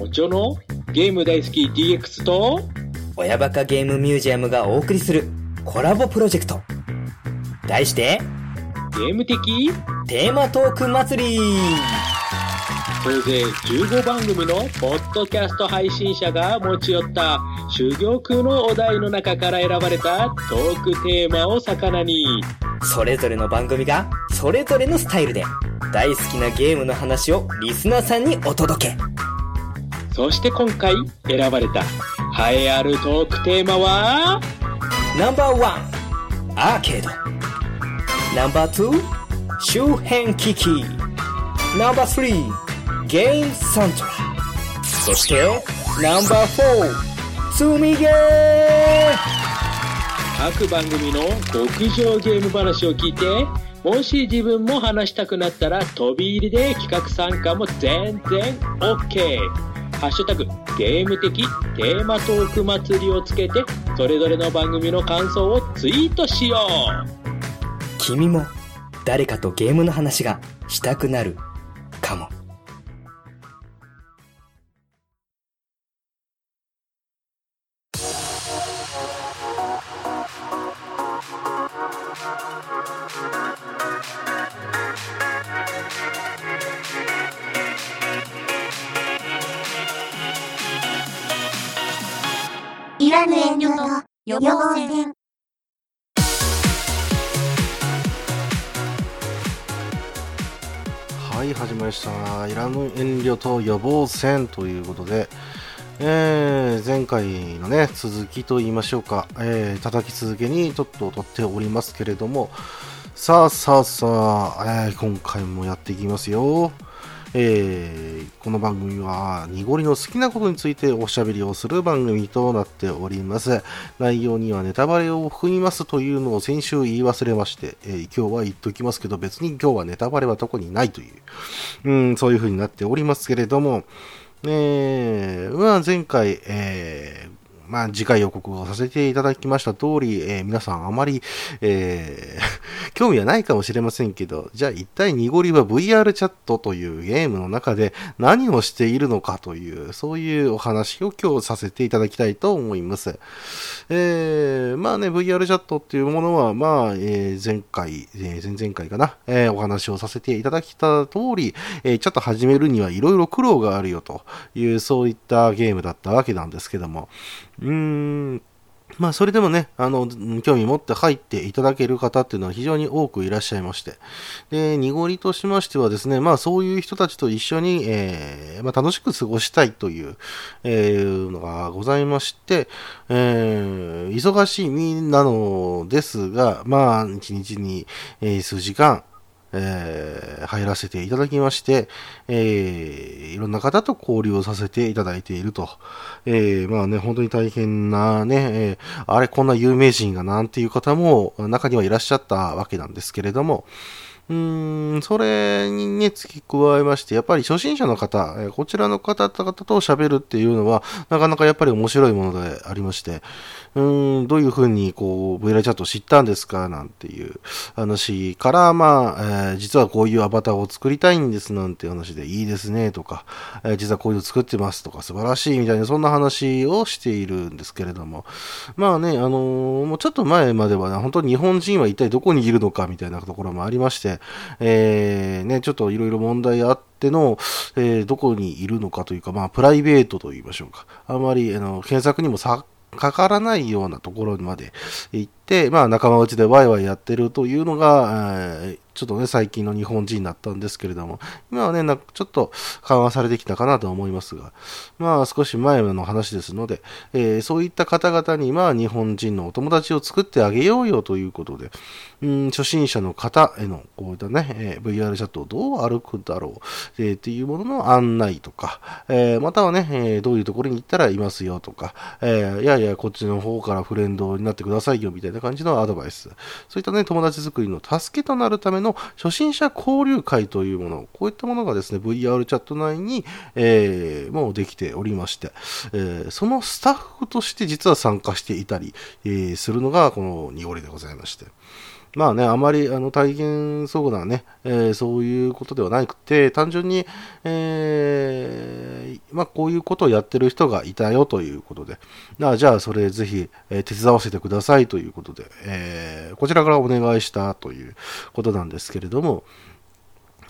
おちょのゲーム大好き DX と親バカゲームミュージアムがお送りするコラボプロジェクト。題して、ゲーム的テーマトーク祭り総勢15番組のポッドキャスト配信者が持ち寄った珠玉のお題の中から選ばれたトークテーマを魚にそれぞれの番組がそれぞれのスタイルで大好きなゲームの話をリスナーさんにお届け。そして今回選ばれた栄えあるトークテーマは？ナンバーワン、アーケード。ナンバーツー、周辺機器。ナンバースリー、ゲームサントラ。そして、ナンバーフォー、積みゲー各番組の極上ゲーム話を聞いてもし自分も話したくなったら飛び入りで企画参加も全然 OK ハッシュタグゲーム的テーマトーク祭りをつけてそれぞれの番組の感想をツイートしよう君も誰かとゲームの話がしたくなるかも。いらぬ遠慮と予防線。はい、始まりました。いらぬ遠慮と予防戦ということで、えー、前回のね、続きと言いましょうか、えー、叩き続けにちょっと撮っておりますけれども、さあさあさあ、えー今回もやっていきますよ。えーこの番組は、濁りの好きなことについておしゃべりをする番組となっております。内容にはネタバレを含みますというのを先週言い忘れまして、えー今日は言っときますけど、別に今日はネタバレは特にないという、うん、そういう風になっておりますけれども、えーまあ、前回、えーまあ、次回予告をさせていただきました通り、えー皆さんあまり、えー 興味はないかもしれませんけど、じゃあ一体濁りは VR チャットというゲームの中で何をしているのかという、そういうお話を今日させていただきたいと思います。えーまあね、VR チャットっていうものは、まあ、えー前回、えー前々回かな、えーお話をさせていただきた通り、えーちょっと始めるにはいろいろ苦労があるよという、そういったゲームだったわけなんですけども、うーん、まあ、それでもね、あの、興味持って入っていただける方っていうのは非常に多くいらっしゃいまして。で、濁りとしましてはですね、まあ、そういう人たちと一緒に、えーまあ、楽しく過ごしたいという、えーのがございまして、えー忙しい身なのですが、まあ、一日に、えー数時間、えー入らせていただきまして、えーいろんな方と交流をさせていただいていると。えーまあね、本当に大変なね、えあれ、こんな有名人がなんていう方も中にはいらっしゃったわけなんですけれども、うーん、それにね、付き加えまして、やっぱり初心者の方、えこちらの方々と喋るっていうのは、なかなかやっぱり面白いものでありまして、うーん、どういうふうに、こう、VR チャットを知ったんですかなんていう話から、まあ、えー実はこういうアバターを作りたいんですなんていう話で、いいですね、とか、えー実はこういうの作ってますとか、素晴らしいみたいな、そんな話をしているんですけれども、まあね、あのーもうちょっと前まではね、本当に日本人は一体どこにいるのかみたいなところもありまして、えーね、ちょっといろいろ問題あっての、えーどこにいるのかというか、まあ、プライベートと言いましょうか。あまり、あの、検索にもさ、かからないようなところまで行って、まあ、仲間内でワイワイやってるというのが、えーちょっとね、最近の日本人だったんですけれども、今はね、なんかちょっと緩和されてきたかなとは思いますが、まあ、少し前の話ですので、えーそういった方々に、まあ、日本人のお友達を作ってあげようよということで、うん、初心者の方への、こういったね、えー VR チャットをどう歩くだろう、えーっていうものの案内とか、えーまたはね、えーどういうところに行ったらいますよとか、えーいやいや、こっちの方からフレンドになってくださいよみたいな感じのアドバイス。そういったね、友達作りの助けとなるための初心者交流会というもの、こういったものがですね、VR チャット内に、えーもうできておりまして、えーそのスタッフとして実は参加していたり、えーするのがこのニゴリでございまして。まあね、あまりあの体験そうなね、えー、そういうことではなくて、単純に、えー、まあこういうことをやってる人がいたよということで、あじゃあそれぜひ、えー、手伝わせてくださいということで、えー、こちらからお願いしたということなんですけれども、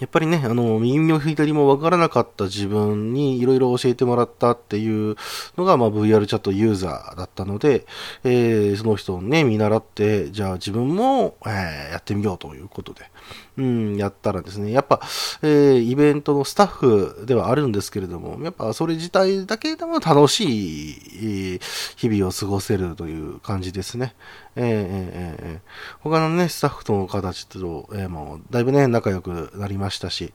やっぱりね、あの、右も左も分からなかった自分にいろいろ教えてもらったっていうのが、まあ、VR チャットユーザーだったので、えー、その人をね、見習って、じゃあ自分も、えー、やってみようということで、うん、やったらですね、やっぱ、えー、イベントのスタッフではあるんですけれども、やっぱそれ自体だけでも楽しい日々を過ごせるという感じですね。えー、えー、えー、他のね、スタッフとの形と、えー、もう、だいぶね、仲良くなりましたし、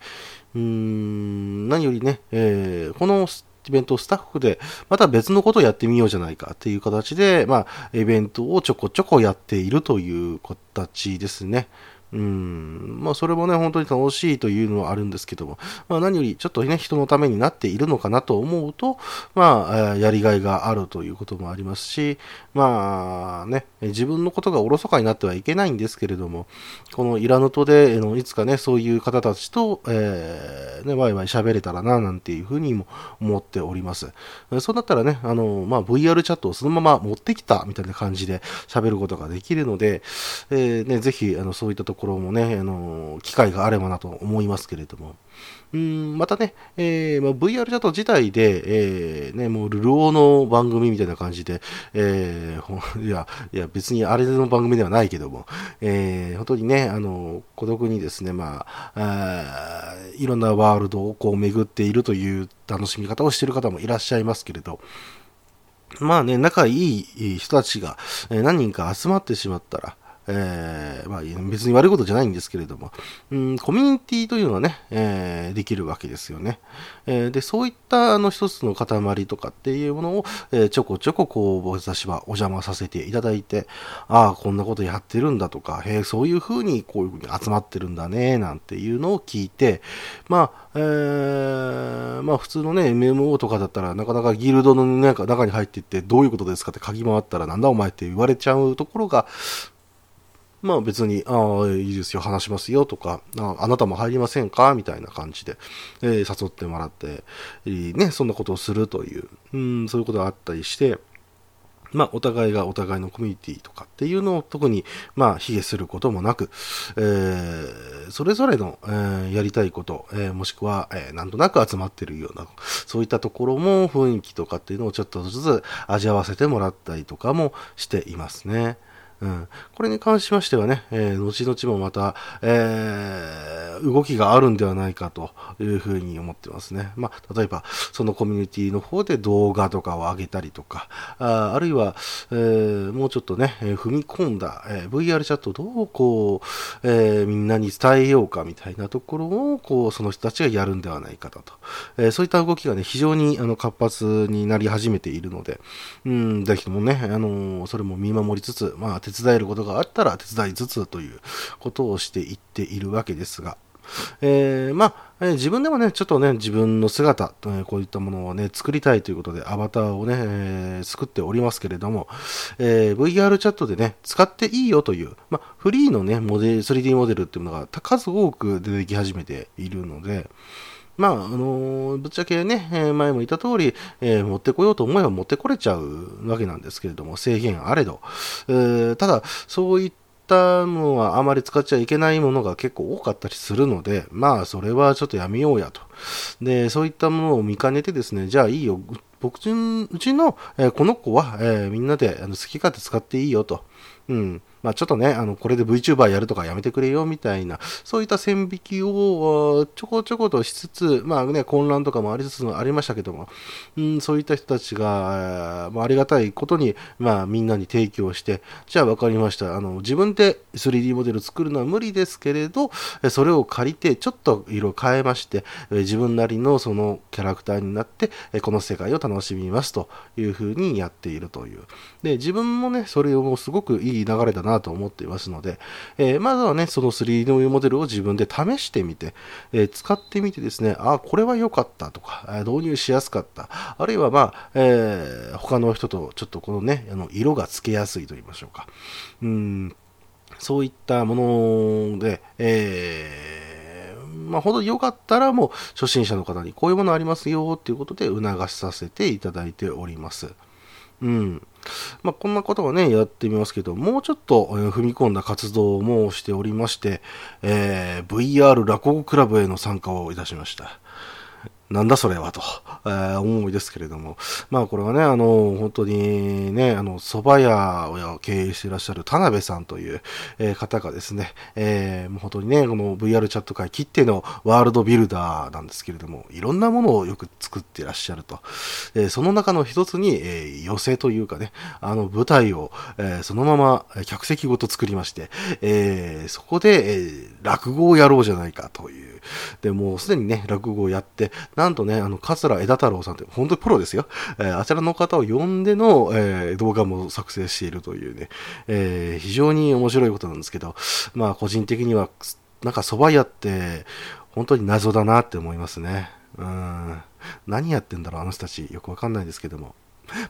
うーん、何よりね、えー、このイベントスタッフで、また別のことをやってみようじゃないかっていう形で、まあ、イベントをちょこちょこやっているという形ですね。うん、まあそれもね、本当に楽しいというのはあるんですけども、まあ何よりちょっとね、人のためになっているのかなと思うと、まあ、やりがいがあるということもありますし、まあね、自分のことがおろそかになってはいけないんですけれども、このイラヌトでの、いつかね、そういう方たちと、えー、ね、ワイワイ喋れたらな、なんていうふうにも思っております。そうなったらね、あの、まあ VR チャットをそのまま持ってきたみたいな感じで喋ることができるので、えー、ね、ぜひ、あの、そういったところもね、あの、機会があればなと思いますけれども。うん、またね、えーまあ、VR チャット自体で、えー、ね、もう、ルルオの番組みたいな感じで、えー、いや、いや、別にあれの番組ではないけども、えー、本当にね、あの、孤独にですね、まあ、あいろんなワールドをこう巡っているという楽しみ方をしている方もいらっしゃいますけれど、まあね、仲いい人たちが何人か集まってしまったら、えー、まあ、別に悪いことじゃないんですけれども、うん、コミュニティというのはね、えー、できるわけですよね。えー、で、そういったあの一つの塊とかっていうものを、え、ちょこちょここう、私はお邪魔させていただいて、ああ、こんなことやってるんだとか、へえ、そういうふうにこういうふうに集まってるんだね、なんていうのを聞いて、まあ、えー、まあ普通のね、MMO とかだったらなかなかギルドの中に入っていってどういうことですかって鍵回ったらなんだお前って言われちゃうところが、まあ別に、ああ、いいですよ、話しますよとか、ああなたも入りませんかみたいな感じで、えー、誘ってもらって、えー、ね、そんなことをするという、うん、そういうことがあったりして、まあ、お互いがお互いのコミュニティとかっていうのを特に、まあ、卑下することもなく、えー、それぞれの、えー、やりたいこと、えー、もしくは、えー、なんとなく集まってるような、そういったところも雰囲気とかっていうのをちょっとずつ味わわせてもらったりとかもしていますね。うん、これに関しましてはね、えー、後々もまた、えー、動きがあるんではないかというふうに思ってますね。まあ、例えば、そのコミュニティの方で動画とかを上げたりとか、ああるいは、えー、もうちょっとね、え踏み込んだ、え VR チャットをどうこう、えみんなに伝えようかみたいなところを、こう、その人たちがやるんではないかと。えそういった動きがね、非常にあの活発になり始めているので、うん、ぜひともね、あのそれも見守りつつ、まあ、手伝えることがあったら手伝いつつということをしていっているわけですが、えー、まあ、えー、自分でもね、ちょっとね、自分の姿、えー、こういったものをね、作りたいということで、アバターをね、え作っておりますけれども、え VR チャットでね、使っていいよという、まあ、フリーのね、モデル、3D モデルっていうのが数多く出てき始めているので、まあ、あのー、ぶっちゃけね、え前も言った通り、えー、持ってこようと思えば持ってこれちゃうわけなんですけれども、制限あれど。えー、ただ、そういったのはあまり使っちゃいけないものが結構多かったりするので、まあ、それはちょっとやめようやと。で、そういったものを見かねてですね、じゃあいいよ、僕うちの、えこの子は、えみんなであの好き勝手使っていいよと。うん。まあ、ちょっとね、あの、これで VTuber やるとかやめてくれよみたいな、そういった線引きをちょこちょことしつつ、まあね、混乱とかもありつつもありましたけども、うん、そういった人たちが、まあ、ありがたいことに、まあ、みんなに提供して、じゃあ分かりました。あの、自分で 3D モデル作るのは無理ですけれど、それを借りて、ちょっと色変えまして、自分なりのそのキャラクターになって、この世界を楽しみますというふうにやっているという。で、自分もね、それをすごくいい流れだなと思っていますので、えー、まずはね、その 3D モデルを自分で試してみて、えー、使ってみてですね、あ、これは良かったとか、導入しやすかった、あるいはまあ、えー、他の人とちょっとこのね、あの色がつけやすいと言いましょうか。うんそういったもので、えー、まあ、ほどよかったらもう初心者の方にこういうものありますよっていうことで促しさせていただいております。うん。まあ、こんなことをね、やってみますけど、もうちょっと、踏み込んだ活動もしておりまして、えー、VR 落語クラブへの参加をいたしました。なんだそれはと、えー、思いですけれども。まあこれはね、あの、本当にね、あの、蕎麦屋を経営していらっしゃる田辺さんという、えー、方がですね、えー、もう本当にね、この VR チャット界切ってのワールドビルダーなんですけれども、いろんなものをよく作っていらっしゃると。えー、その中の一つに、えー、寄せというかね、あの舞台を、えー、そのまま客席ごと作りまして、えー、そこで、えー、落語をやろうじゃないかという、で、もうすでにね、落語をやって、なんとね、あの、桂枝太郎さんって、本当にプロですよ。えー、あちらの方を呼んでの、えー、動画も作成しているというね、えー、非常に面白いことなんですけど、まあ、個人的には、なんか蕎麦屋って、本当に謎だなって思いますね。うん。何やってんだろう、あの人たち。よくわかんないですけども。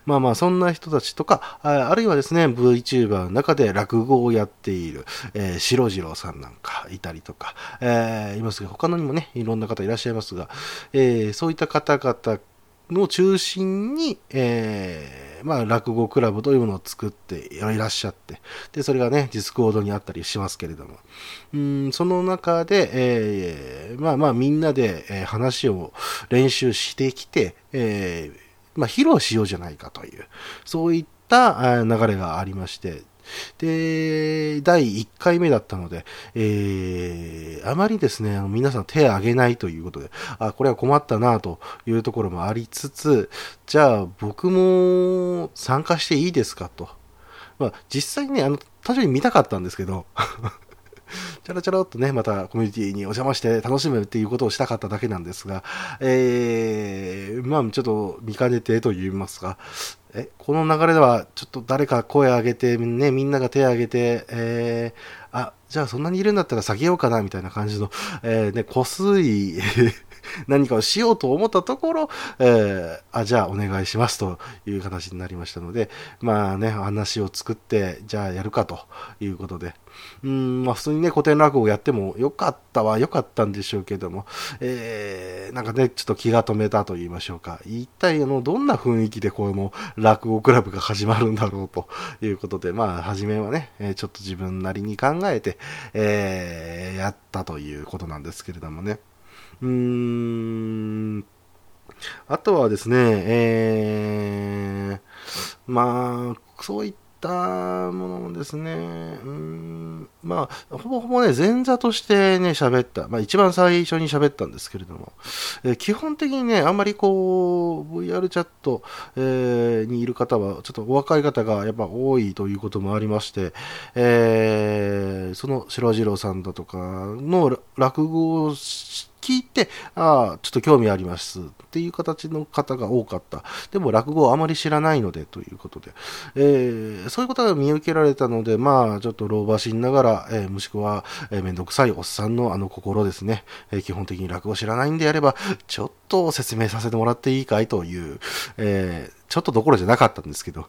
まあまあ、そんな人たちとか、あるいはですね、VTuber の中で落語をやっている、えー、白次郎さんなんかいたりとか、えー、いますが、他のにもね、いろんな方いらっしゃいますが、えー、そういった方々の中心に、えー、まあ、落語クラブというものを作っていらっしゃって、で、それがね、 Discord にあったりしますけれども、うん、その中で、えー、まあまあ、みんなで、え話を練習してきて、えーまあ、披露しようじゃないかという、そういった流れがありまして、で、第1回目だったので、えー、あまりですね、皆さん手を挙げないということで、あ、これは困ったなというところもありつつ、じゃあ僕も参加していいですかと。まあ、実際ね、あの、単純に見たかったんですけど、チャラチャラっとね、またコミュニティにお邪魔して楽しむっていうことをしたかっただけなんですが、えー、まあちょっと見かねてと言いますが、え、この流れではちょっと誰か声上げて、ね、みんなが手上げて、えー、あ、じゃあそんなにいるんだったら下げようかな、みたいな感じの、えー、ね、こすい 何かをしようと思ったところ、えー、あ、じゃあお願いしますという形になりましたので、まあね、話を作って、じゃあやるかということで、うん、まあ普通にね、古典落語をやってもよかったはよかったんでしょうけども、えー、なんかね、ちょっと気が止めたと言いましょうか。一体あの、どんな雰囲気でこの落語クラブが始まるんだろうということで、まあ、初めはね、ちょっと自分なりに考えて、えー、やったということなんですけれどもね。うーん、あとはですね、えー、まあ、そういったものもですね、うん、まあ、ほぼほぼね、前座としてね、喋った。まあ、一番最初に喋ったんですけれども、えー、基本的にね、あんまりこう、VR チャット、えー、にいる方は、ちょっとお若い方がやっぱ多いということもありまして、えー、その白次郎さんだとかの落語をして聞いて、ああ、ちょっと興味ありますっていう形の方が多かった。でも落語をあまり知らないのでということで、えー、そういうことが見受けられたので、まあ、ちょっと老婆しながら、えー、もしくは、えー、めんどくさいおっさんのあの心ですね、えー、基本的に落語を知らないんであれば、ちょっと説明させてもらっていいかいという、えー、ちょっとどころじゃなかったんですけど、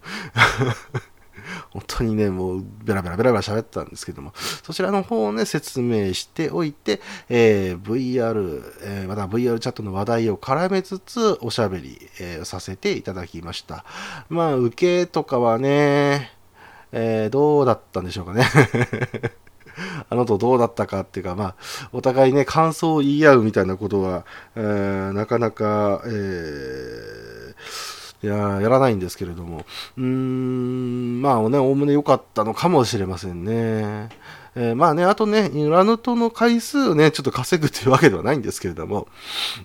本当にね、もう、ベラベラベラベラ喋ったんですけども、そちらの方をね、説明しておいて、えー、VR、えー、また VR チャットの話題を絡めつつ、おしゃべり、えー、させていただきました。まあ、受けとかはね、えー、どうだったんでしょうかね。あのとどうだったかっていうか、まあ、お互いね、感想を言い合うみたいなことは、えー、なかなか、えー、ややらないんですけれども、うーん、まあね、おおむね良かったのかもしれませんね。えー、まあね、あとね、ラヌトの回数をね、ちょっと稼ぐというわけではないんですけれども、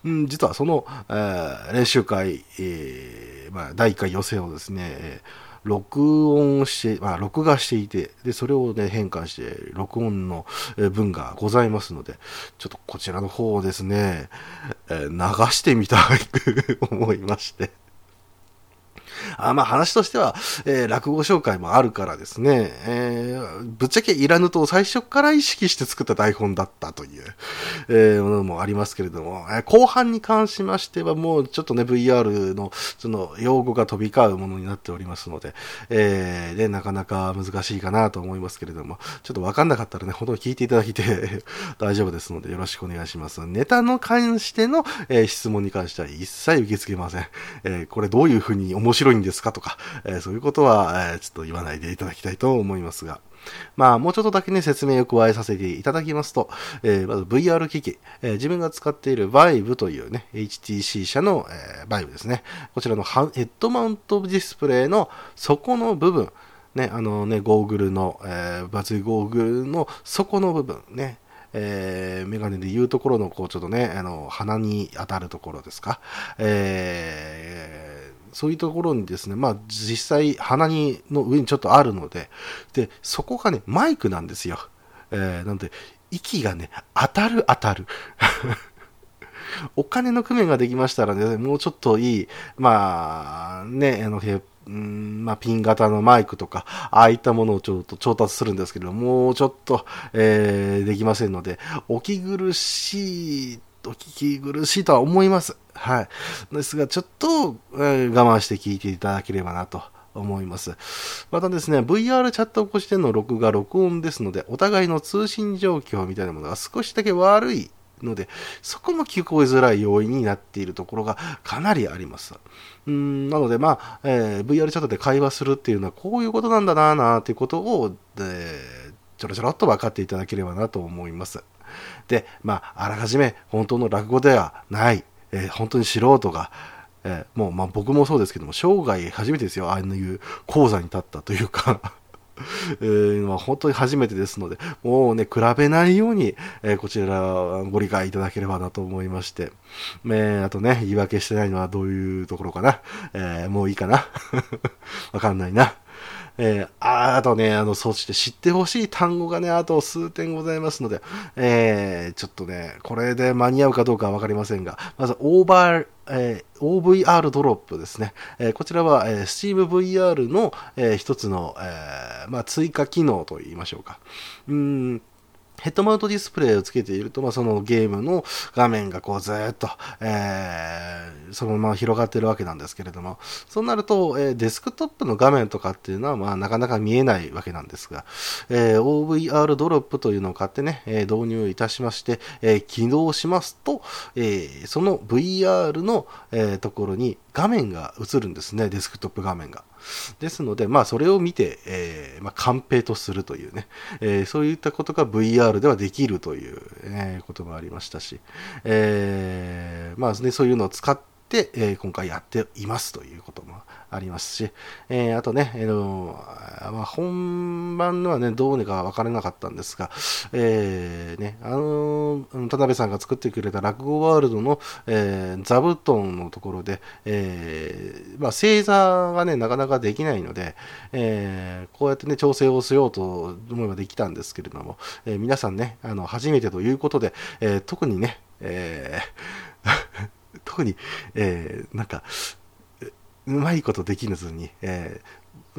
うん、実はその、えー、練習会、えー、まあ、第1回予選をですね、録音して、まあ、録画していて、で、それをね、変換して、録音の文がございますので、ちょっとこちらの方をですね、えー、流してみたいと思いまして。あまあ話としては、えー、落語紹介もあるからですね、えー、ぶっちゃけいらぬと最初から意識して作った台本だったという、えー、ものもありますけれども、えー、後半に関しましてはもうちょっとね、VR のその用語が飛び交うものになっておりますので、えー、で、なかなか難しいかなと思いますけれども、ちょっとわかんなかったらね、ほんと聞いていただいて 大丈夫ですのでよろしくお願いします。ネタの関しての、えー、質問に関しては一切受け付けません。えー、これどういうふうに面白いいんですか？とか、えー、そういうことは、えちょっと言わないでいただきたいと思いますが。まあ、もうちょっとだけね、説明を加えさせていただきますと、えー、まず VR 機器、えー、自分が使っている Vive というね、HTC 社の、えー、Vive ですね。こちらのヘッドマウントディスプレイの底の部分、ね、あのね、ゴーグルの、えー、バツゴーグルの底の部分ね、えー、メガネで言うところの、こう、ちょっとね、あの、鼻に当たるところですか？えー、そういうところにですね、まあ、実際、鼻に、の上にちょっとあるので、で、そこがね、マイクなんですよ。えー、なんで、息がね、当たる当たる。お金の工面ができましたらね、もうちょっといい、まあ、ね、あの、うんまあ、ピン型のマイクとか、ああいったものをちょっと調達するんですけどもうちょっと、えー、できませんので、お気苦しい、お聞き苦しいとは思います。はい。ですが、ちょっと、えー、我慢して聞いていただければなと。思います。またですね、VR チャットを起こしての録画、録音ですので、お互いの通信状況みたいなものが少しだけ悪いので、そこも聞こえづらい要因になっているところがかなりあります。うんなので、まあ、えー、VR チャットで会話するっていうのはこういうことなんだなぁ、ということを、えー、ちょろちょろっと分かっていただければなと思います。で、まあ、あらかじめ本当の落語ではない、えー、本当に素人が、えー、もう、まあ僕もそうですけども、生涯初めてですよ、ああいう講座に立ったというか えー、ま、本当に初めてですので、もうね、比べないように、えー、こちらご理解いただければなと思いまして、えー、あとね、言い訳してないのはどういうところかな。えもういいかな。わかんないな。えー、あとね、あの、そして知ってほしい単語がね、あと数点ございますので、えー、ちょっとね、これで間に合うかどうかはわかりませんが、まず、オーバー、えー、OVR ドロップですね。えー、こちらは、えー、SteamVR の、えー、一つの、えーまあ、追加機能といいましょうか。うんヘッドマウントディスプレイをつけていると、まあ、そのゲームの画面がこうずっと、えー、そのまま広がっているわけなんですけれども、そうなると、えー、デスクトップの画面とかっていうのは、まあ、なかなか見えないわけなんですが、えー、OVR ドロップというのを買ってね、え導入いたしまして、え起動しますと、えその VR の、えところに画面が映るんですね、デスクトップ画面が。ですので、まあ、それを見て、えー、まあ、カンペとするというね、えー、そういったことが VR ではできるという、えー、こともありましたし、えー、まあ、ね、そういうのを使って、えー、今回やっていますということもありますし、えー、あとね、えーまあ、本番のはね、どうにか分からなかったんですが、えー、ね、あの、田辺さんが作ってくれた落語ワールドの、えー、座布団のところで、えー、まあ、正座がね、なかなかできないので、えー、こうやってね、調整をしようと思えばできたんですけれども、えー、皆さんね、あの、初めてということで、えー、特にね、えー 特に、えー、なんか、うまいことできずに、えー、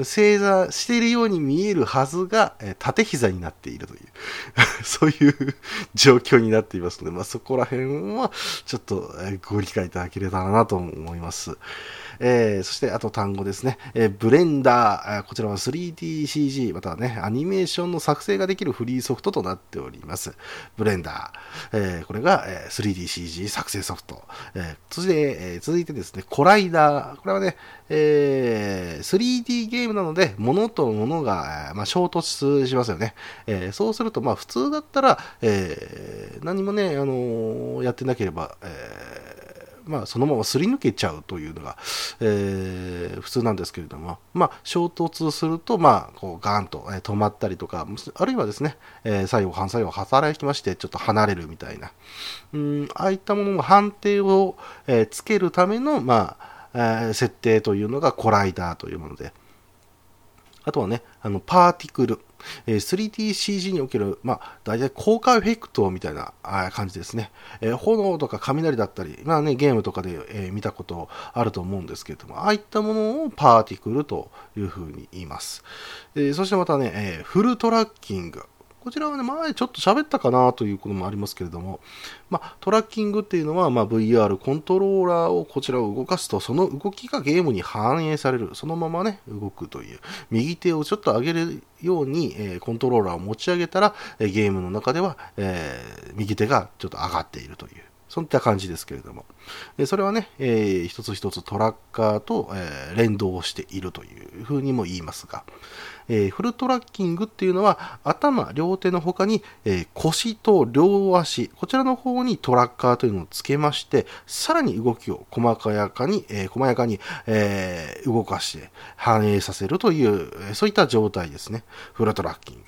正座しているように見えるはずが、えー、縦膝になっているという そういう状況になっていますので、まあ、そこら辺はちょっと、えご理解いただければなと思います。えー、そしてあと単語ですね、えー、ブレンダー、こちらは 3DCG、またはね、アニメーションの作成ができるフリーソフトとなっております。ブレンダー、えー、これが、え 3DCG 作成ソフト。えそして、え続いてですね、コライダー、これはね、え 3D ゲームゲームなので、物と物が、まあ、衝突しますよね。えそうすると、まあ、普通だったら、え何もね、あのやってなければ、えまあ、そのまますり抜けちゃうというのが、えー、普通なんですけれども、まあ、衝突すると、まあ、こうガーンと、え、止まったりとか、あるいはですね、えー、作用、反作用、働きまして、ちょっと離れるみたいな、うんああいったものの判定を、え、つけるための、まあ、設定というのがコライダーというもので、あとはね、あのパーティクル、えー 3DCG における、まあ、大体効果エフェクトみたいな感じですね。えー炎とか雷だったり、まあね、ゲームとかで、えー見たことあると思うんですけれども、ああいったものをパーティクルというふうに言います。えーそしてまたね、えーフルトラッキング。こちらはね、前ちょっと喋ったかなということもありますけれども、まあ、トラッキングっていうのは、まあ、VR コントローラーをこちらを動かすと、その動きがゲームに反映される。そのままね、動くという。右手をちょっと上げるように、えーコントローラーを持ち上げたら、えゲームの中では、えー右手がちょっと上がっているという。そういった感じですけれども。でそれはね、えー一つ一つトラッカーと、えー連動しているというふうにも言いますが、えーフルトラッキングっていうのは頭、両手の他に、えー腰と両足、こちらの方にトラッカーというのをつけまして、さらに動きを細やかに、えー細やかに、え動かして反映させるという、そういった状態ですね。フルトラッキング。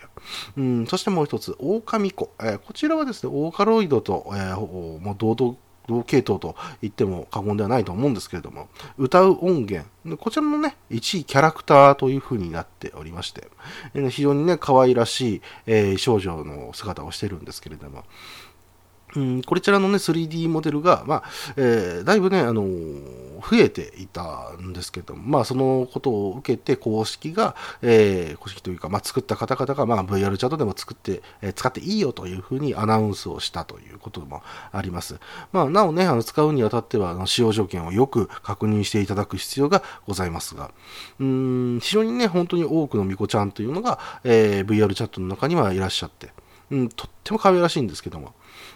うん、そしてもう一つ、狼子。えこちらはですね、オーカロイドと、えーもう同等同系統と言っても過言ではないと思うんですけれども、歌う音源、こちらのね、1位キャラクターという風になっておりまして、非常にね、可愛らしい、えー少女の姿をしてるんですけれども、うん、こちらのね、3D モデルが、まあ、えーだいぶね、あのー増えていたんですけども、まあ、そのことを受けて、公式が、えー公式というか、まあ、作った方々が、まあ、VR チャットでも作って、えー使っていいよというふうにアナウンスをしたということもあります。まあ、なおね、あの使うにあたっては、あの使用条件をよく確認していただく必要がございますが、うーん、非常にね、本当に多くのミコちゃんというのが、えー VR チャットの中にはいらっしゃって、うん、とっても可愛らしいんですけども、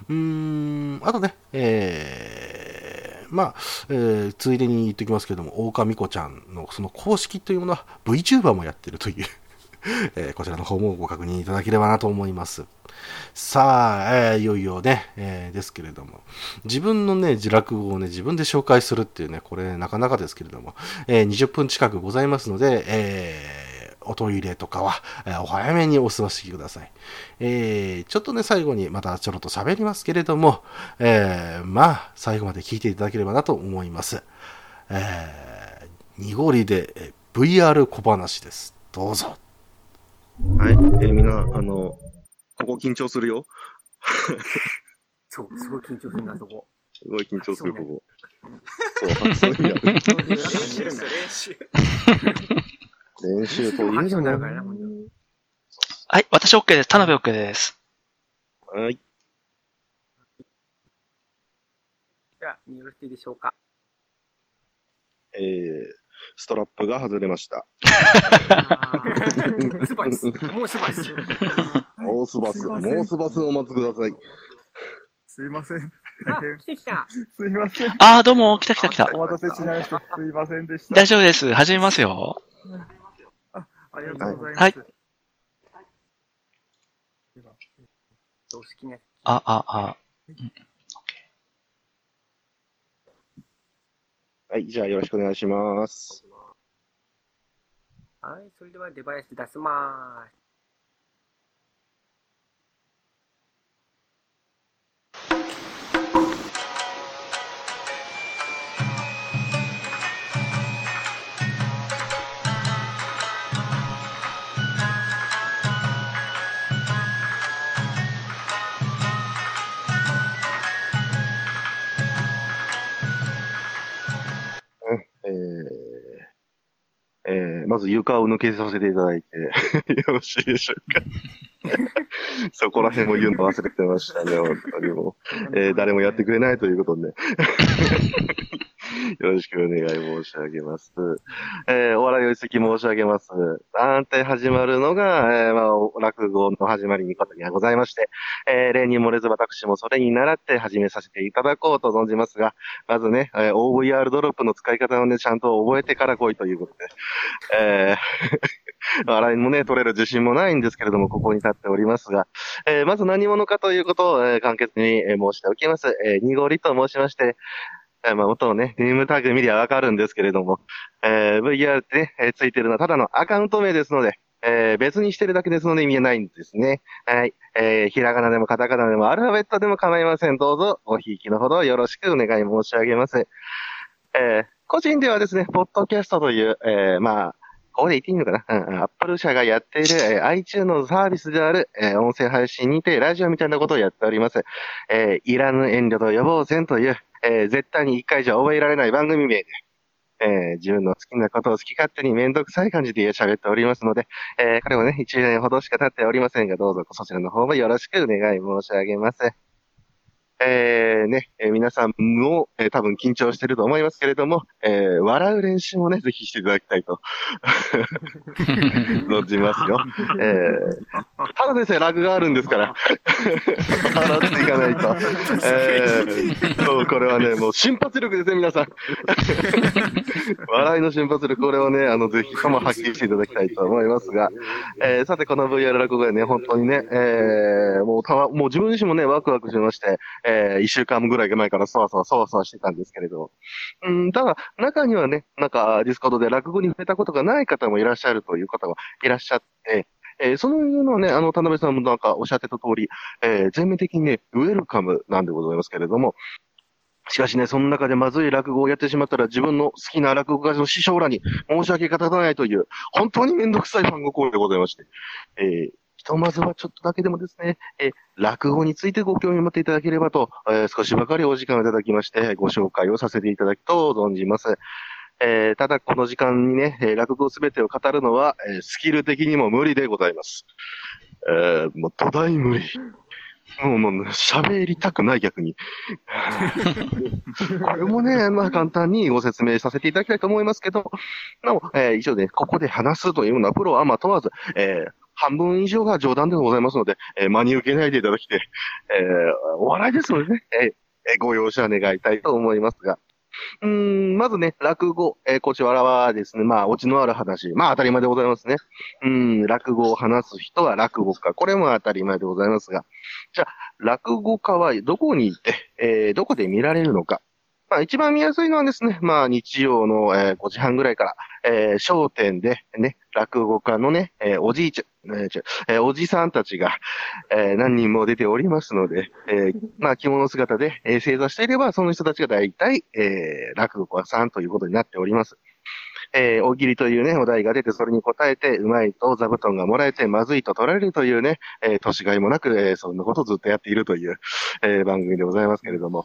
うーん、あとね、えー、まあ、えーついでに言っておきますけども、大川美子ちゃんのその公式というものは VTuber もやってるという、えーこちらの方もご確認いただければなと思います。さあ、えーいよいよね、えーですけれども、自分のね、自落語をね、自分で紹介するっていうね、これなかなかですけれども、えー20分近くございますので、えーおトイレとかは、えーお早めにお過ごしください。えーちょっとね、最後にまたちょろっと喋りますけれども、えーまあ、最後まで聞いていただければなと思います。えー、濁りで、えー VR 小話です。どうぞ。はい。えーみんな、あの、ここ緊張するよ。そう、すごい緊張するな、そこ。すごい緊張する、ここ。そう、そういう。練習という拍手のになるからな、ほんとはい、私 OK です。田辺 OK です。はい。じゃあ、よろしいでしょうか。えー、ストラップが外れました。スパイス。もうスパイス。もうすばす、もうすばすお待ちください。すいません。あ、来てきた。すいません。あー、どうも、来た来た来た。お待たせしないしてすいませんでした。大丈夫です。始めますよ。ありがとうございます。はいお好きなやつ。あ、あ、あ。はい、じゃあよろしくお願いします。はい、それではデバイス出しまーす。えー、まず床を抜けさせていただいて、よろしいでしょうか。そこら辺も言うの忘れてましたね、本当にもう。えー、誰もやってくれないということで。よろしくお願い申し上げます。えー、お笑いを一席申し上げます。安定始まるのが、えー、まあ、お落語の始まりにことにはございまして、えー、例に漏れず私もそれに習って始めさせていただこうと存じますが、まずね、えー OVR ドロップの使い方をね、ちゃんと覚えてから来いということで、えー、笑いもね、取れる自信もないんですけれども、ここに立っておりますが、えーまず何者かということを、えー簡潔に、申しておきます。えー、濁りと申しまして、えーまあ、元のね、ネームタグ見りゃわかるんですけれども、えー VR ってね、えーついてるのはただのアカウント名ですので、えー別にしてるだけですので意味はないんですね。はい。えーひらがなでもカタカナでもアルファベットでも構いません。どうぞ、ごひいきのほどよろしくお願い申し上げます。えー個人ではですね、ポッドキャストという、えーまあ、ここで言っていいのかな？うん、アップル社がやっている、えー iTunes のサービスである、えー音声配信にて、ラジオみたいなことをやっております。えーいらぬ遠慮と予防線という、えー絶対に一回じゃ覚えられない番組名で、えー自分の好きなことを好き勝手にめんどくさい感じで喋っておりますので、えーこれもね、1年ほどしか経っておりませんが、どうぞそちらの方もよろしくお願い申し上げます。えー、ね、えー皆さんも、えー多分緊張してると思いますけれども、えー笑う練習もね、ぜひしていただきたいと、存じますよ。えー、ただでさえラグがあるんですから、払っていかないと。えー、そう、これはね、もう瞬発力ですね、皆さん。笑いの瞬発力、これをね、あの、ぜひとも発揮していただきたいと思いますが、えー、さて、この VR 落語でね、本当にね、えー、もうたわ、もう自分自身もね、ワクワクしまして、えー、一週間ぐらい前からそわそわそわそわしてたんですけれど、うん、ただ、中にはね、なんか、 Discord で落語に触れたことがない方もいらっしゃるという方がいらっしゃって、えー、そのいうのはね、あの、田辺さんもなんかおっしゃってた通り、えー、全面的にね、ウェルカムなんでございますけれども、しかしね、その中でまずい落語をやってしまったら自分の好きな落語家の師匠らに申し訳が立たないという、本当にめんどくさいファンご行でございまして、えーひとまずはちょっとだけでもですね、え落語についてご興味を持っていただければと、え少しばかりお時間をいただきまして、ご紹介をさせていただきと存じます。えーただ、この時間にね、え落語すべてを語るのは、えスキル的にも無理でございます。えーもう土台無理。もう、もう、喋りたくない逆に。これもね、まあ簡単にご説明させていただきたいと思いますけど、なお、えー以上で、ここで話すというのはプロはまあ問わず、えー半分以上が冗談でございますので、えー真に受けないでいただきて、えーお笑いですのでね、ええーご容赦願いたいと思いますが、うん、まずね、落語、えーこちらはですね、まあ、オチのある話、まあ、当たり前でございますね。うん、落語を話す人は落語家、これも当たり前でございますが、じゃあ、落語家はどこにいて、えーどこで見られるのか。まあ、一番見やすいのはですね、まあ、日曜の、えー5時半ぐらいから、えー、商店でね、落語家のね、えーおじいちゃん、えーえーおじさんたちが、えー何人も出ておりますので、えー まあ、着物姿で、えー正座していれば、その人たちが大体、えー落語家さんということになっております。えー大喜利というね、お題が出て、それに答えて、うまいと座布団がもらえて、まずいと取られるというね、えー年がいもなく、えーそんなことをずっとやっているという、えー番組でございますけれども、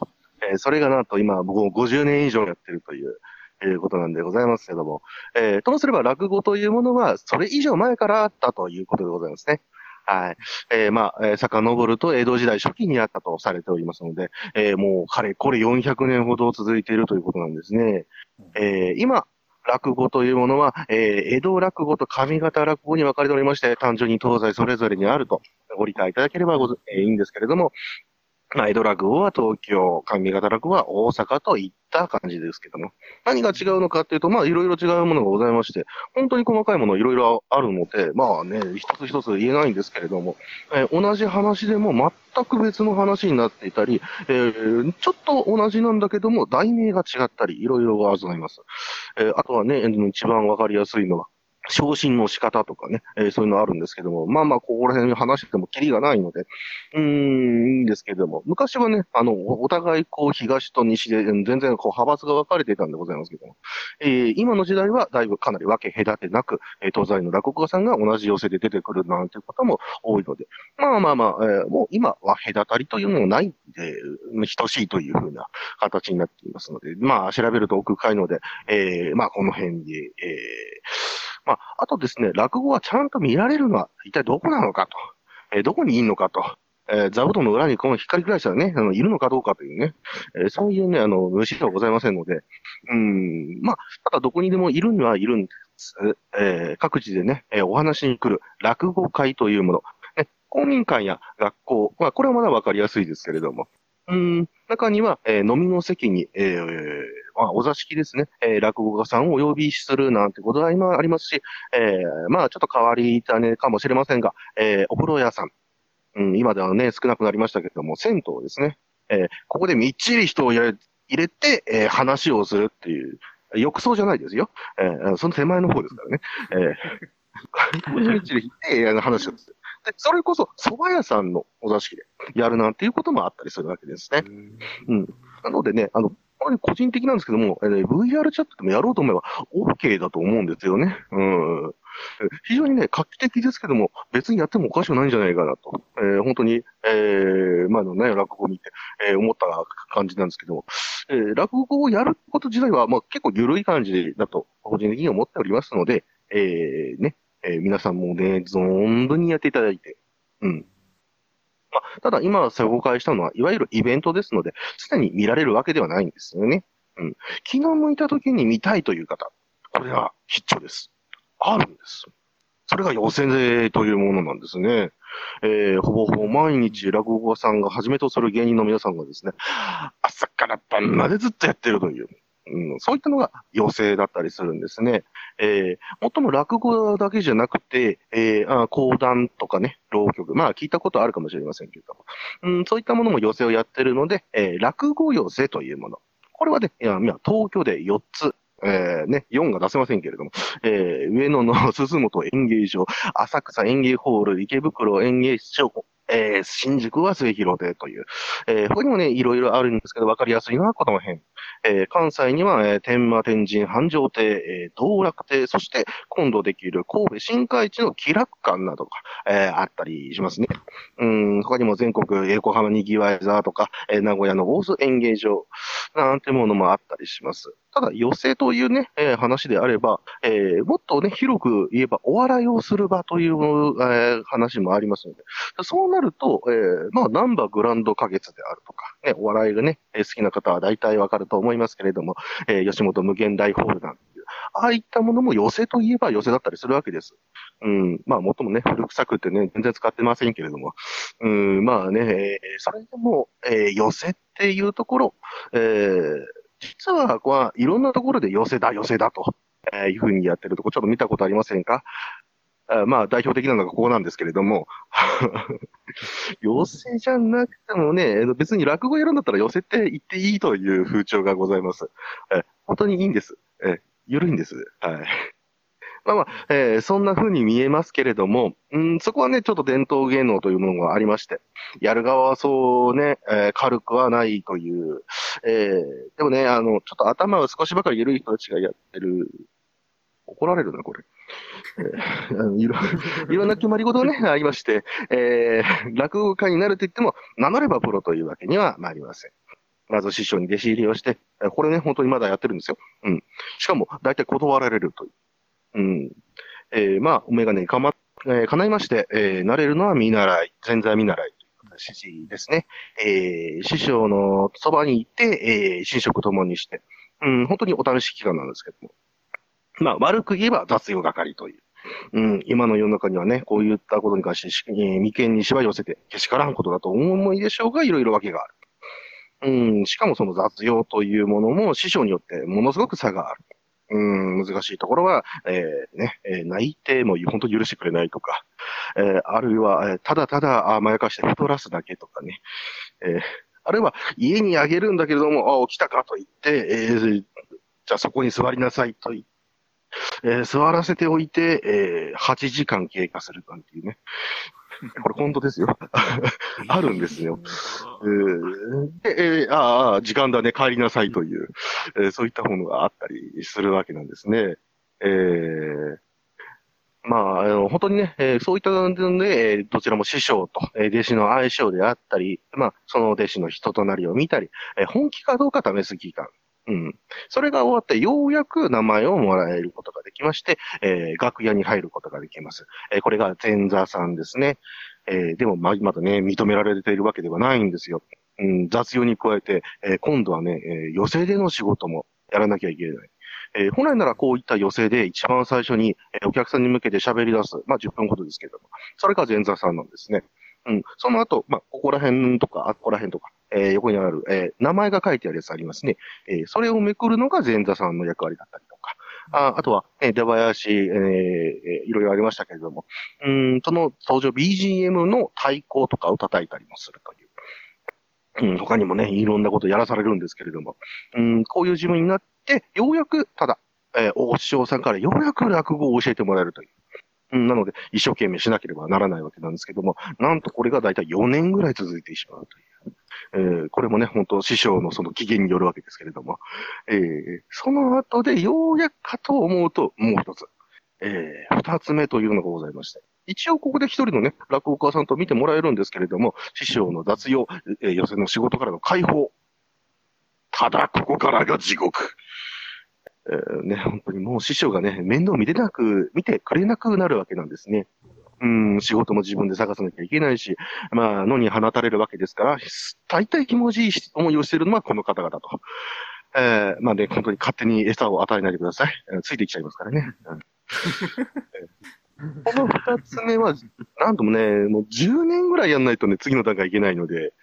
えーそれがなんと今、僕も50年以上やってるという、えーことなんでございますけども、えーともすれば落語というものは、それ以上前からあったということでございますね。はい。えーまあ、えー遡ると江戸時代初期にあったとされておりますので、えーもう、かれこれ400年ほど続いているということなんですね。えー今、落語というものは、えー江戸落語と上方落語に分かれておりまして、単純に東西それぞれにあるとご理解いただければごえーいいんですけれども、まあ、江戸落語は東京、上方落語は大阪といった感じですけども。何が違うのかっていうと、まあ、いろいろ違うものがございまして、本当に細かいものいろいろあるので、まあね、一つ一つ言えないんですけれども、えー同じ話でも全く別の話になっていたり、えーちょっと同じなんだけども、題名が違ったり、いろいろございます。えーあとはね、一番わかりやすいのは、昇進の仕方とかね、えーそういうのあるんですけども、まあまあ、ここら辺に話しててもキリがないので、うん、いいんですけれども、昔はね、あの、お互い、こう、東と西で、全然、こう、派閥が分かれていたんでございますけども、えー今の時代は、だいぶかなり分け隔てなく、えー東西の落語家さんが同じ寄せで出てくるなんていう方も多いので、まあまあまあ、えーもう今は隔たりというのもないんで、等しいというふうな形になっていますので、まあ、調べると奥深いので、えーまあ、この辺で、えーまあ、あとですね、落語はちゃんと見られるのは一体どこなのかと、えーどこにいるのかと、えー座布団の裏にこの光ぐらいしたらね、あのいるのかどうかというね、えーそういうね、あの、虫ではございませんので、うん、まあ、ただどこにでもいるにはいるんです。えー各地でね、えーお話に来る落語会というもの、ね、公民館や学校、まあ、これはまだわかりやすいですけれども、うん、中には、えー飲みの席に、えーまあ、お座敷ですね、えー落語家さんをお呼びするなんてことは今ありますし、えーまあ、ちょっと変わり種かもしれませんが、えーお風呂屋さん、うん、今ではね、少なくなりましたけれども、銭湯ですね。えーここでみっちり人を入れ入れて、えー話をするっていう、浴槽じゃないですよ。えーその手前の方ですからね。えー みっちり引いて、えー話をする。で、それこそ、蕎麦屋さんのお座敷でやるなんていうこともあったりするわけですね。うん。なのでね、あの、これ個人的なんですけども、えー VR チャットでもやろうと思えば OK だと思うんですよね。うん。非常にね、画期的ですけども、別にやってもおかしくないんじゃないかなと。えー本当に、えー、前のね、落語を見て、えー思った感じなんですけども、えー落語をやること自体は、まあ、結構緩い感じだと、個人的に思っておりますので、えーね、えー皆さんもね、存分にやっていただいて、うん。まあ、ただ今紹介したのは、いわゆるイベントですので、常に見られるわけではないんですよね。うん。気が向いた時に見たいという方、これは必聴です。あるんです。それが寄せでというものなんですね。えー、ほぼほぼ毎日落語家さんがはじめとする芸人の皆さんがですね、朝から晩までずっとやってるという、うん、そういったのが寄せだったりするんですね。えー、もっとも落語だけじゃなくて、えー、あ講談とかね、浪曲、まあ聞いたことあるかもしれませんけれども、うん、そういったものも寄せをやってるので、えー、落語寄せというもの。これはね、いや東京で4つ、えー、ね、4が出せませんけれども、えー、上野の鈴本演芸場、浅草演芸ホール、池袋演芸場、えー、新宿は末広でという、えー、他にもね、いろいろあるんですけど、わかりやすいのはこの辺。えー、関西には、えー、天満天神繁盛亭、えー、道楽亭、そして今度できる神戸新海地の気楽館などが、えー、あったりしますね。うん、他にも全国、横浜にぎわい座とか、えー、名古屋の大須演芸場、なんてものもあったりします。ただ、寄席というね、えー話であれば、えーもっとね、広く言えば、お笑いをする場という、えー話もありますので、そうなると、えーまあ、ナンバーグランド花月であるとか、ね、お笑いがね、えー好きな方は大体わかると思いますけれども、えー吉本無限大ホールなんていう、ああいったものも寄席といえば寄席だったりするわけです。うん、まあ、もっともね、古臭くってね、全然使ってませんけれども、うん、まあね、えーそれでも、えー寄席っていうところ、えー実は、こういろんなところで寄せだ、寄せだと、えーいうふうにやってるとこ、ちょっと見たことありませんか？あまあ、代表的なのがここなんですけれども、寄せじゃなくてもね、別に落語やるんだったら寄せて言っていいという風潮がございます。え本当にいいんです。え緩いんです。はい。まあまあ、えーそんな風に見えますけれども、うん、そこはね、ちょっと伝統芸能というものがありまして、やる側はそうね、えー軽くはないという、えーでもね、あの、ちょっと頭が少しばかり緩い人たちがやってる、怒られるな、これ。えいろいろんな決まり事がね、ありまして、えー落語家になると言っても、名乗ればプロというわけには参りません。まず師匠に弟子入りをして、えーこれね、本当にまだやってるんですよ。うん。しかも、大体断られるという。うん。えーまあ、お眼鏡にかま、えー叶いまして、えーなれるのは見習い、前座見習いという形ですね。えー師匠のそばに行って、えー、寝食ともにして、うん、本当にお試し期間なんですけども。まあ、悪く言えば雑用係という。うん、今の世の中にはね、こういったことに関して、えー眉間にしわ寄せて、けしからんことだと思いでしょうが、いろいろわけがある。うん、しかもその雑用というものも師匠によってものすごく差がある。うん、難しいところは、えーね、えー泣いても本当許してくれないとか、えーあるいは、えーただただ甘やかして太らすだけとかね、えーあるいは家にあげるんだけれども、あ、起きたかと言って、えーじゃあそこに座りなさいと言って、えー座らせておいて、えー8時間経過するなんていうね。これ本当ですよ。あるんですよ。えーで、えーああ、時間だね、帰りなさいという、えーそういったものがあったりするわけなんですね。えーまあ、あの本当にね、えーそういった点で、えーどちらも師匠と、えー弟子の相性であったり、まあ、その弟子の人となりを見たり、えー本気かどうか試す期間。うん。それが終わって、ようやく名前をもらえることができまして、えー楽屋に入ることができます。えーこれが前座さんですね。えーでも、ま、まだね、認められているわけではないんですよ。うん、雑用に加えて、えー今度はね、えー寄席での仕事もやらなきゃいけない。えー本来ならこういった寄席で一番最初に、えーお客さんに向けて喋り出す。まあ、10分ほどですけども。それが前座さんなんですね。うん。その後、まあ、ここら辺とか、あっこら辺とか、えー横にある、えー名前が書いてあるやつありますね。えーそれをめくるのが前座さんの役割だったりとか。ああとは、えー出囃子、えーえいろいろありましたけれども、うん、その登場 BGM の太鼓とかを叩いたりもするという。うん、他にもね、いろんなことやらされるんですけれども、うん、こういう自分になって、ようやく、ただ、えーお師匠さんからようやく落語を教えてもらえるという。うん、なので、一生懸命しなければならないわけなんですけども、なんとこれがだいたい4年ぐらい続いてしまうという。えーこれもね、本当師匠のその機嫌によるわけですけれども、えーその後でようやくかと思うと、もう一つ、えー二つ目というのがございまして、一応ここで一人のね、落語家さんと見てもらえるんですけれども、師匠の雑用、えー寄せの仕事からの解放。ただ、ここからが地獄。えーね、本当にもう師匠がね、面倒見れなく、見てくれなくなるわけなんですね。うん、仕事も自分で探さなきゃいけないし、まあ、野に放たれるわけですから、大体気持ちいい思いをしているのはこの方々と。えーまあね、本当に勝手に餌を与えないでください。えーついてきちゃいますからね。うん この二つ目は、なんともね、もう10年ぐらいやんないとね、次の段階いけないので、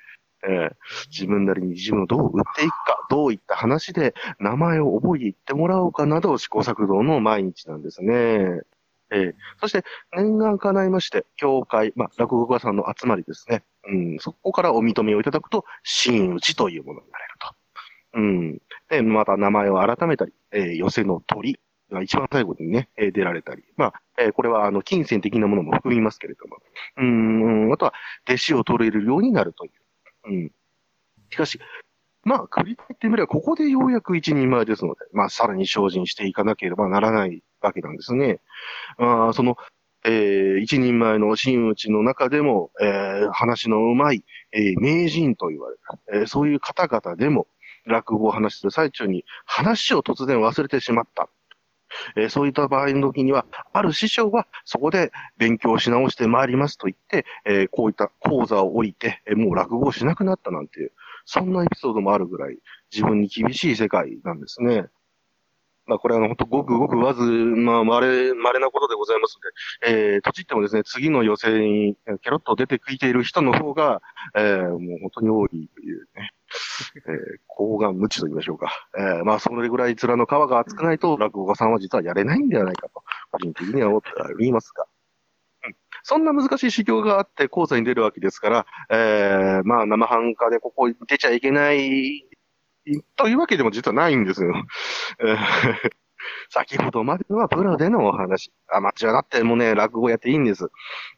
えー自分なりに自分をどう売っていくか、どういった話で名前を覚えていってもらおうかなど試行錯誤の毎日なんですね。えーそして、念願叶いまして、教会、まあ、落語家さんの集まりですね。うん、そこからお認めをいただくと、真打ちというものになれると。うん。で、また名前を改めたり、えー寄せの鳥が一番最後にね、えー出られたり。まあ、えーこれは、あの、金銭的なものも含みますけれども。うん、あとは、弟子を取れるようになるという。うん。しかし、まあ、繰り返ってみれば、ここでようやく一人前ですので、まあ、さらに精進していかなければならないわけなんですね。あその、えー一人前の真打ちの中でも、えー話のうまい、えー名人と言われる、えーそういう方々でも、落語を話してる最中に話を突然忘れてしまった。えーそういった場合の時には、ある師匠はそこで勉強し直してまいりますと言って、えーこういった講座を降りて、えーもう落語をしなくなったなんていう、そんなエピソードもあるぐらい自分に厳しい世界なんですね。まあこれはあの本当ごくごくわず、まあ稀、稀なことでございますので、えー、とちってもですね、次の予選にえーケロッと出てきている人の方が、えーもう本当に多いというね、えー、高顔無知と言いましょうか。えーまあそれぐらい面の皮が厚くないと落語家さんは実はやれないんではないかと、個人的には思っておりますが。うんそんな難しい修行があって講座に出るわけですから、えー、まあ生半可でここ出ちゃいけないというわけでも実はないんですよ。先ほどまでのはプロでのお話。アマチュアだってもうね、落語やっていいんです。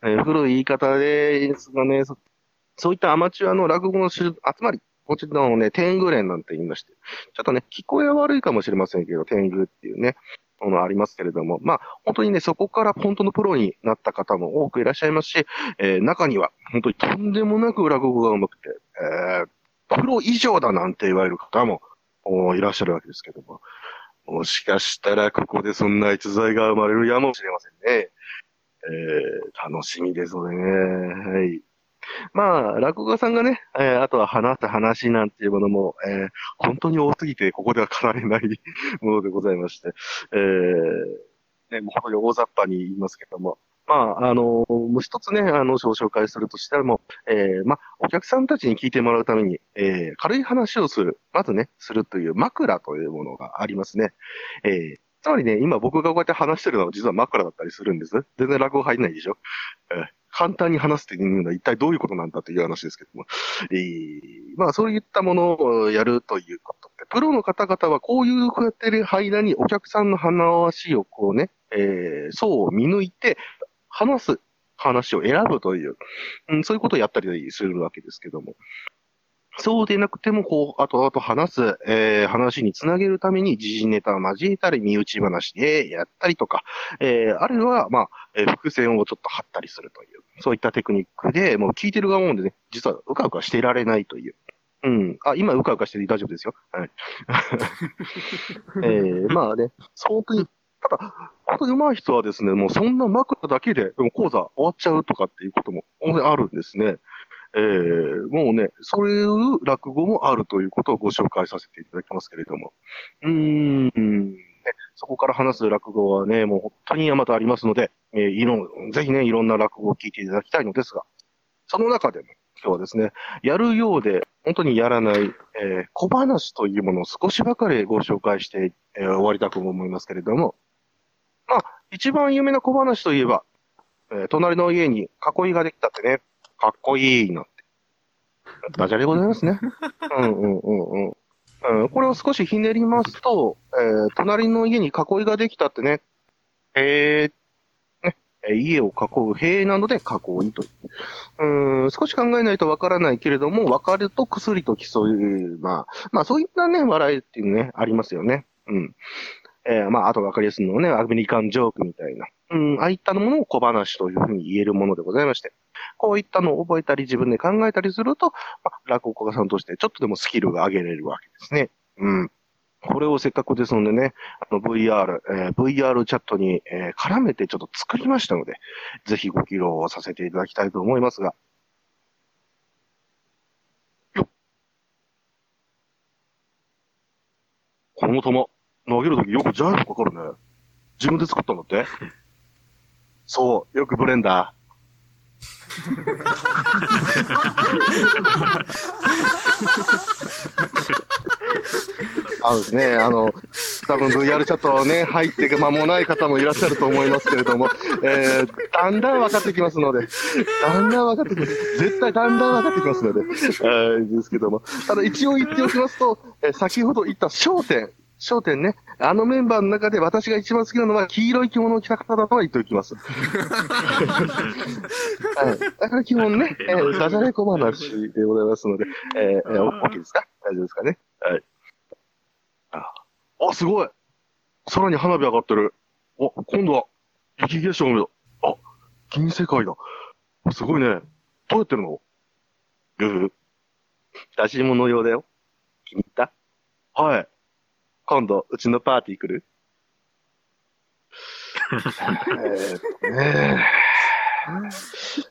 えー古い言い方ですがね、そそういったアマチュアの落語の集集まり、こちらのね、天狗連なんて言いまして、ちょっとね、聞こえ悪いかもしれませんけど、天狗っていうね、ものありますけれども、まあ、本当にね、そこから本当のプロになった方も多くいらっしゃいますし、えー中には、本当にとんでもなく落語が上手くて、えープロ以上だなんて言われる方もいらっしゃるわけですけども、もしかしたらここでそんな逸材が生まれるやもしれませんね。えー楽しみですのでね。はい。まあ、落語家さんがね、えーあとは話す話なんていうものも、えー本当に多すぎて、ここでは語れないものでございまして、えーね、もう本当に大雑把に言いますけども、まあ、あの、もう一つね、あの、紹介するとしたらもう、えーまあ、お客さんたちに聞いてもらうために、えー軽い話をする、まずね、するという枕というものがありますね。えーつまりね、今僕がこうやって話してるのは実は枕だったりするんです。全然落語入んないでしょ。えー簡単に話すっていうのは一体どういうことなんだという話ですけども。えーまあそういったものをやるということで、プロの方々はこういうこうやってる間にお客さんの話をこうね、えー層を見抜いて、話す話を選ぶという、うん、そういうことをやったりするわけですけども。そうでなくても、こう、後々話す、えー話につなげるために、時事ネタを交えたり、身内話でやったりとか、えーあるいは、まあ、えー伏線をちょっと張ったりするという、そういったテクニックで、もう聞いてる側もんでね、実はうかうかしてられないという。うん。あ、今うかうかしてる大丈夫ですよ。はい。えーまあね、相当に、ただ、本当に上手い人はですね、もうそんな枕だけで、も講座終わっちゃうとかっていうことも、当にあるんですね。えーもうね、そういう落語もあるということをご紹介させていただきますけれども。うーん、ね、そこから話す落語はね、もう本当に山とありますので、えーいろん、ぜひね、いろんな落語を聞いていただきたいのですが、その中でも今日はですね、やるようで、本当にやらない、えー小話というものを少しばかりご紹介して、えー終わりたく思いますけれども、あ、一番有名な小話といえば、えー隣の家に囲いができたってね、かっこいいなんて。ダジャレでございますね。うんうんうんうん。うん、これを少しひねりますと、えー隣の家に囲いができたってね、えー、ね、えー家を囲う塀なので囲いという。うーん、少し考えないとわからないけれども、わかると薬と競う、まあ、まあそういったね、笑いっていうね、ありますよね。うん。えーまあ、あとわかりやすいのはね、アメリカンジョークみたいな。うん、ああいったものを小話というふうに言えるものでございまして。こういったのを覚えたり自分で考えたりすると、まあ、落語家さんとしてちょっとでもスキルが上げれるわけですね。うん。これをせっかくですのでね、あの VR、えー VR チャットに、えー絡めてちょっと作りましたので、ぜひご披露をさせていただきたいと思いますが。よっこの球、投げるときよくジャイブかかるね。自分で作ったんだってそう、よくブレンダー。あのですね、あの、多分 VR チャットね、入って間もない方もいらっしゃると思いますけれども、えー、だんだん分かってきますので、だんだん分かってきます。絶対だんだん分かってきますので、えー、ですけども。ただ一応言っておきますと、えー先ほど言った焦点、焦点ね、あのメンバーの中で私が一番好きなのは黄色い着物を着た方だとは言っておきます。はい。だから基本ね、えー、ダジャレ小話でございますので、えー、えー、OK ですか？大丈夫ですかね？はい。あ、あすごい空に花火上がってる。お、今度は雪化粧だ。あ、銀世界だ。すごいね。どうやってるの？ぐー。出し物用だよ。気に入った？はい。今度、うちのパーティー来る？え ね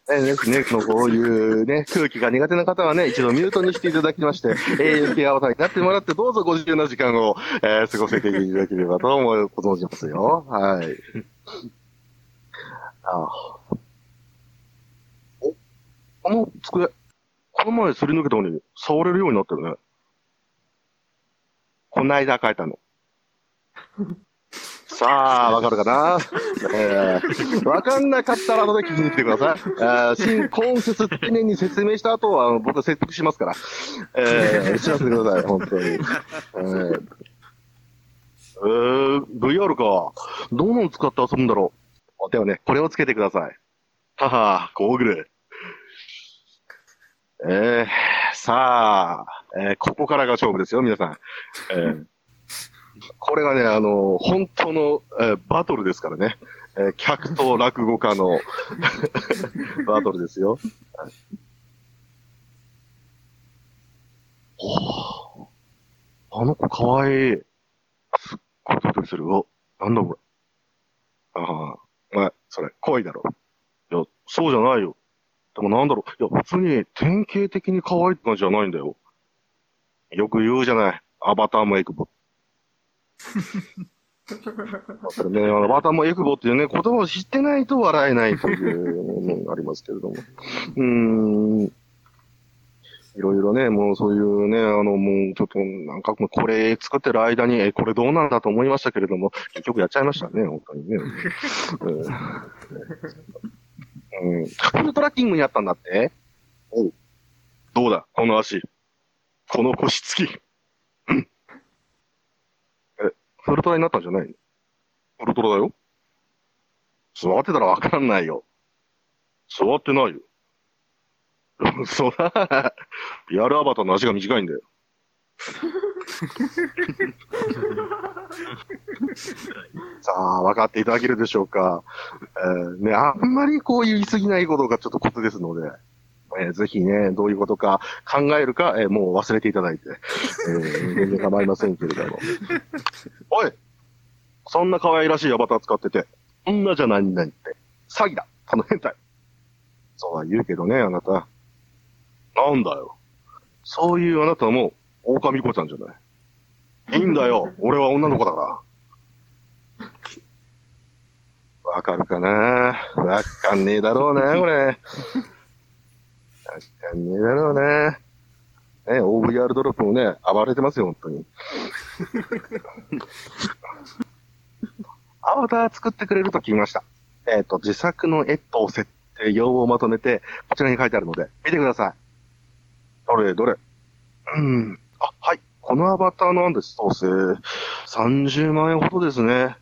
えー、ですね、このこういうね、空気が苦手な方はね、一度ミュートにしていただきまして、えー、ケアワタになってもらって、どうぞご自由な時間を、えー、過ごせていただければと思い、ご存じますよ。はい。ああ。お、この机、この前すり抜けたのに触れるようになってるね。この間書いたの。さあ、わかるかな？えー、わかんなかったら後で聞きに来てください。えー、新根節丁寧に説明した後は、僕は説得しますから。えー、知らせてください、本当に。えー、えー、VR か。どのを使って遊ぶんだろう？ではね、これをつけてください。はは、ゴーグル。えー、さあ、えー、ここからが勝負ですよ、皆さん。えーこれがね、あの、本当の、えーバトルですからね。えー客と落語家の バトルですよ。おあの子かわいい。すっごいドキドキする。お、なんだこれ。ああ、お前、それ、恋だろ。いや、そうじゃないよ。でもなんだろう。いや、普通に典型的に可愛いって感じじゃないんだよ。よく言うじゃない。アバターもエクボ。だからね、あの、バタもエクボっていうね、言葉を知ってないと笑えないというのがありますけれども。うーん。いろいろね、もうそういうね、あの、もうちょっと、なんかこれ作ってる間に、え、これどうなんだと思いましたけれども、結局やっちゃいましたね、本当にね。うん。うん。トラキングにあったんだって？おうどうだ、この足。この腰つき。うんえ、ウルトラになったんじゃない？のウルトラだよ。座ってたらわかんないよ。座ってないよ。嘘だ。リアルアバターの足が短いんだよ。さあ、分かっていただけるでしょうか。えーね、あんまりこう言い過ぎないことがちょっとコツですので、えーぜひね、どういうことか考えるか、えーもう忘れていただいて、えー全然構いませんけれども。おいそんな可愛らしいアバター使ってて、そんなじゃ何々って、詐欺だあの変態そうは言うけどね、あなた。なんだよ。そういうあなたも、狼子ちゃんじゃない。いいんだよ。俺は女の子だから。わかるかなわかんねえだろうな、これ。わかんねえだろうな。ね、OVR ドロップもね、暴れてますよ、本当に。アバター作ってくれると聞きました。えっ、と、自作の絵と設定、用をまとめて、こちらに書いてあるので、見てください。どれ、どれ。うん。あ、はい。このアバターなんです、そうせ。30万円ほどですね。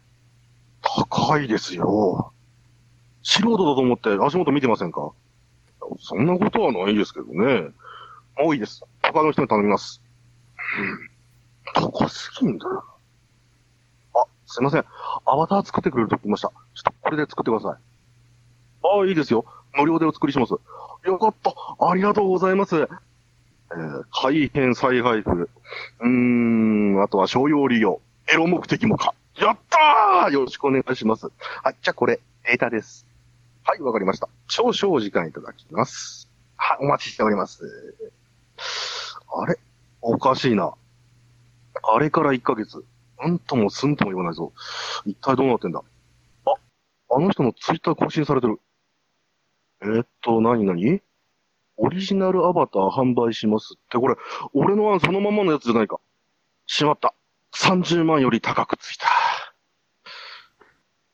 高いですよ。素人だと思って足元見てませんか？そんなことはないですけどね。もういです。他の人に頼みます。うん。高すぎんだよ。あ、すいません。アバター作ってくれると言いました。ちょっとこれで作ってください。ああ、いいですよ。無料でお作りします。よかった。ありがとうございます。えー、改変再配布。うーん、あとは商用利用。エロ目的もか。やったーよろしくお願いします。あ、じゃあこれ、データです。はい、わかりました。少々お時間いただきます。はい、お待ちしております。あれ？おかしいな。あれから1ヶ月。なんともすんとも言わないぞ。一体どうなってんだ？あ、あの人のツイッター更新されてる。えーっと、なになにオリジナルアバター販売しますって、これ、俺の案そのままのやつじゃないか。しまった。30万より高くついた。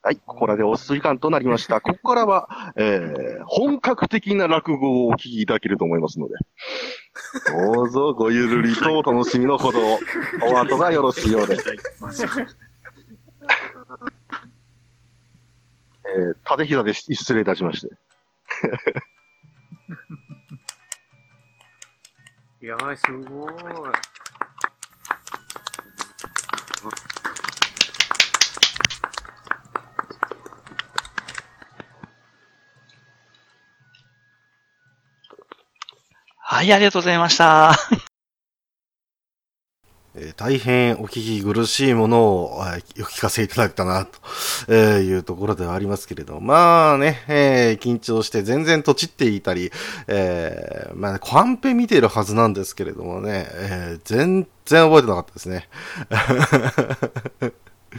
はい、ここらでお時間となりました。ここからは、えー、本格的な落語をお聞きいただけると思いますので、どうぞごゆるりとお楽しみのほど、お後がよろしいようです。えー、縦膝で失礼いたしまして。いやー、すごい。い、ありがとうございました。え大変お聞き苦しいものをお聞かせいただいたな、というところではありますけれど、まあね、えー緊張して全然とちっていたり、えーまあ、カンペ見てるはずなんですけれどもね、えー全然覚えてなかったですね。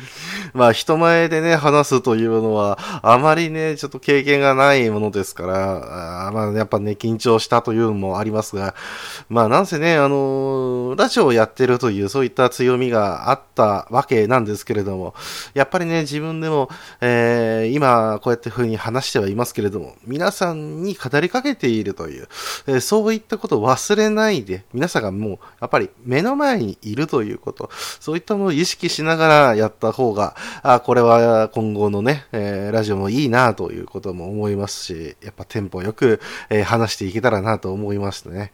まあ、人前でね、話すというのは、あまりね、ちょっと経験がないものですから、あまあ、やっぱね、緊張したというのもありますが、まあ、なんせね、あのーラジオをやってるという、そういった強みがあったわけなんですけれども、やっぱりね、自分でも、えー今、こうやって風に話してはいますけれども、皆さんに語りかけているという、えーそういったことを忘れないで、皆さんがもう、やっぱり目の前にいるということ、そういったものを意識しながらやったた方が、あこれは今後のね、えーラジオもいいなということも思いますし、やっぱテンポよく、えー話していけたらなと思いましてね。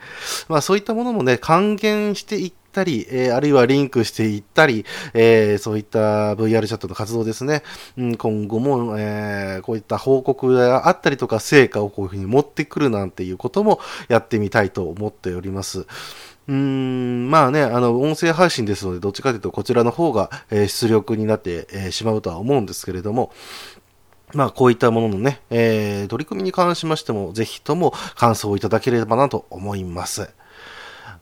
まあそういったものもね、還元していったり、えーあるいはリンクしていったり、えーそういった VR チャットの活動ですね。うん、今後も、えーこういった報告があったりとか、成果をこういうふうに持ってくるなんていうこともやってみたいと思っております。うん、まあね、あの、音声配信ですので、どっちかというとこちらの方が、えー出力になって、えーしまうとは思うんですけれども、まあ、こういったもののね、えー取り組みに関しましても、ぜひとも感想をいただければなと思います。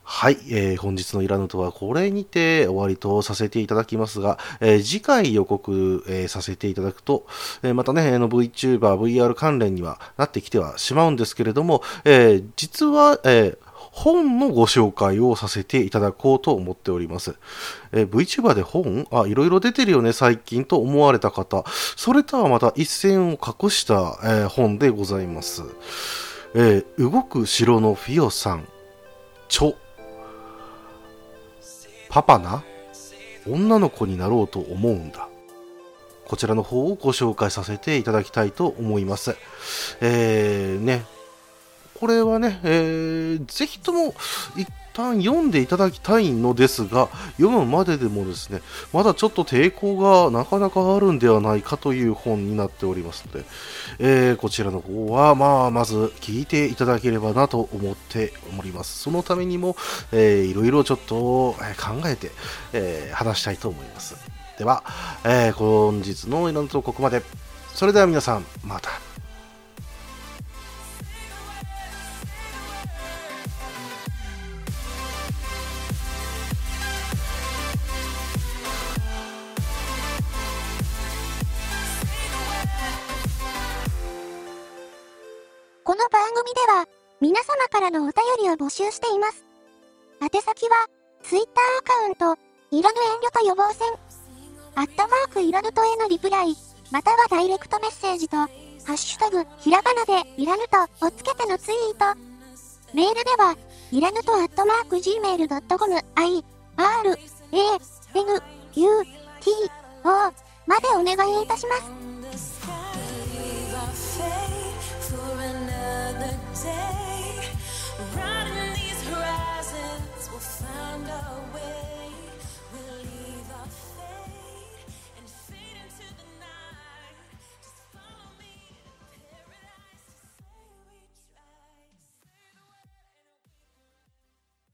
はい、えー本日のイラヌとはこれにて終わりとさせていただきますが、えー次回予告、えーさせていただくと、えーまたね、あの VTuber、VR 関連にはなってきてはしまうんですけれども、えー実は、えー本のご紹介をさせていただこうと思っております。えー VTuber で本？あ、いろいろ出てるよね、最近と思われた方、それとはまた一線を画した、えー本でございます。えー動く城のフィオさん、ちょ、パパな、女の子になろうと思うんだ。こちらの方をご紹介させていただきたいと思います。えー、ね、これはね、えーぜひとも一旦読んでいただきたいのですが、読むまででもですね、まだちょっと抵抗がなかなかあるんではないかという本になっておりますので、えーこちらの方は、まあ、まず聞いていただければなと思っております。そのためにも、えーいろいろちょっと考えて、えー話したいと思います。では、えー本日のイランとここまで。それでは皆さん、また。この番組では、皆様からのお便りを募集しています。宛先は、Twitter アカウント、いらぬ遠慮と予防線、アットマークいらぬとへのリプライ、またはダイレクトメッセージと、ハッシュタグ、ひらがなで、いらぬと、をつけてのツイート。メールでは、いらぬとアットマーク gmail.com、i, r, a, n, u, t, o までお願いいたします。say.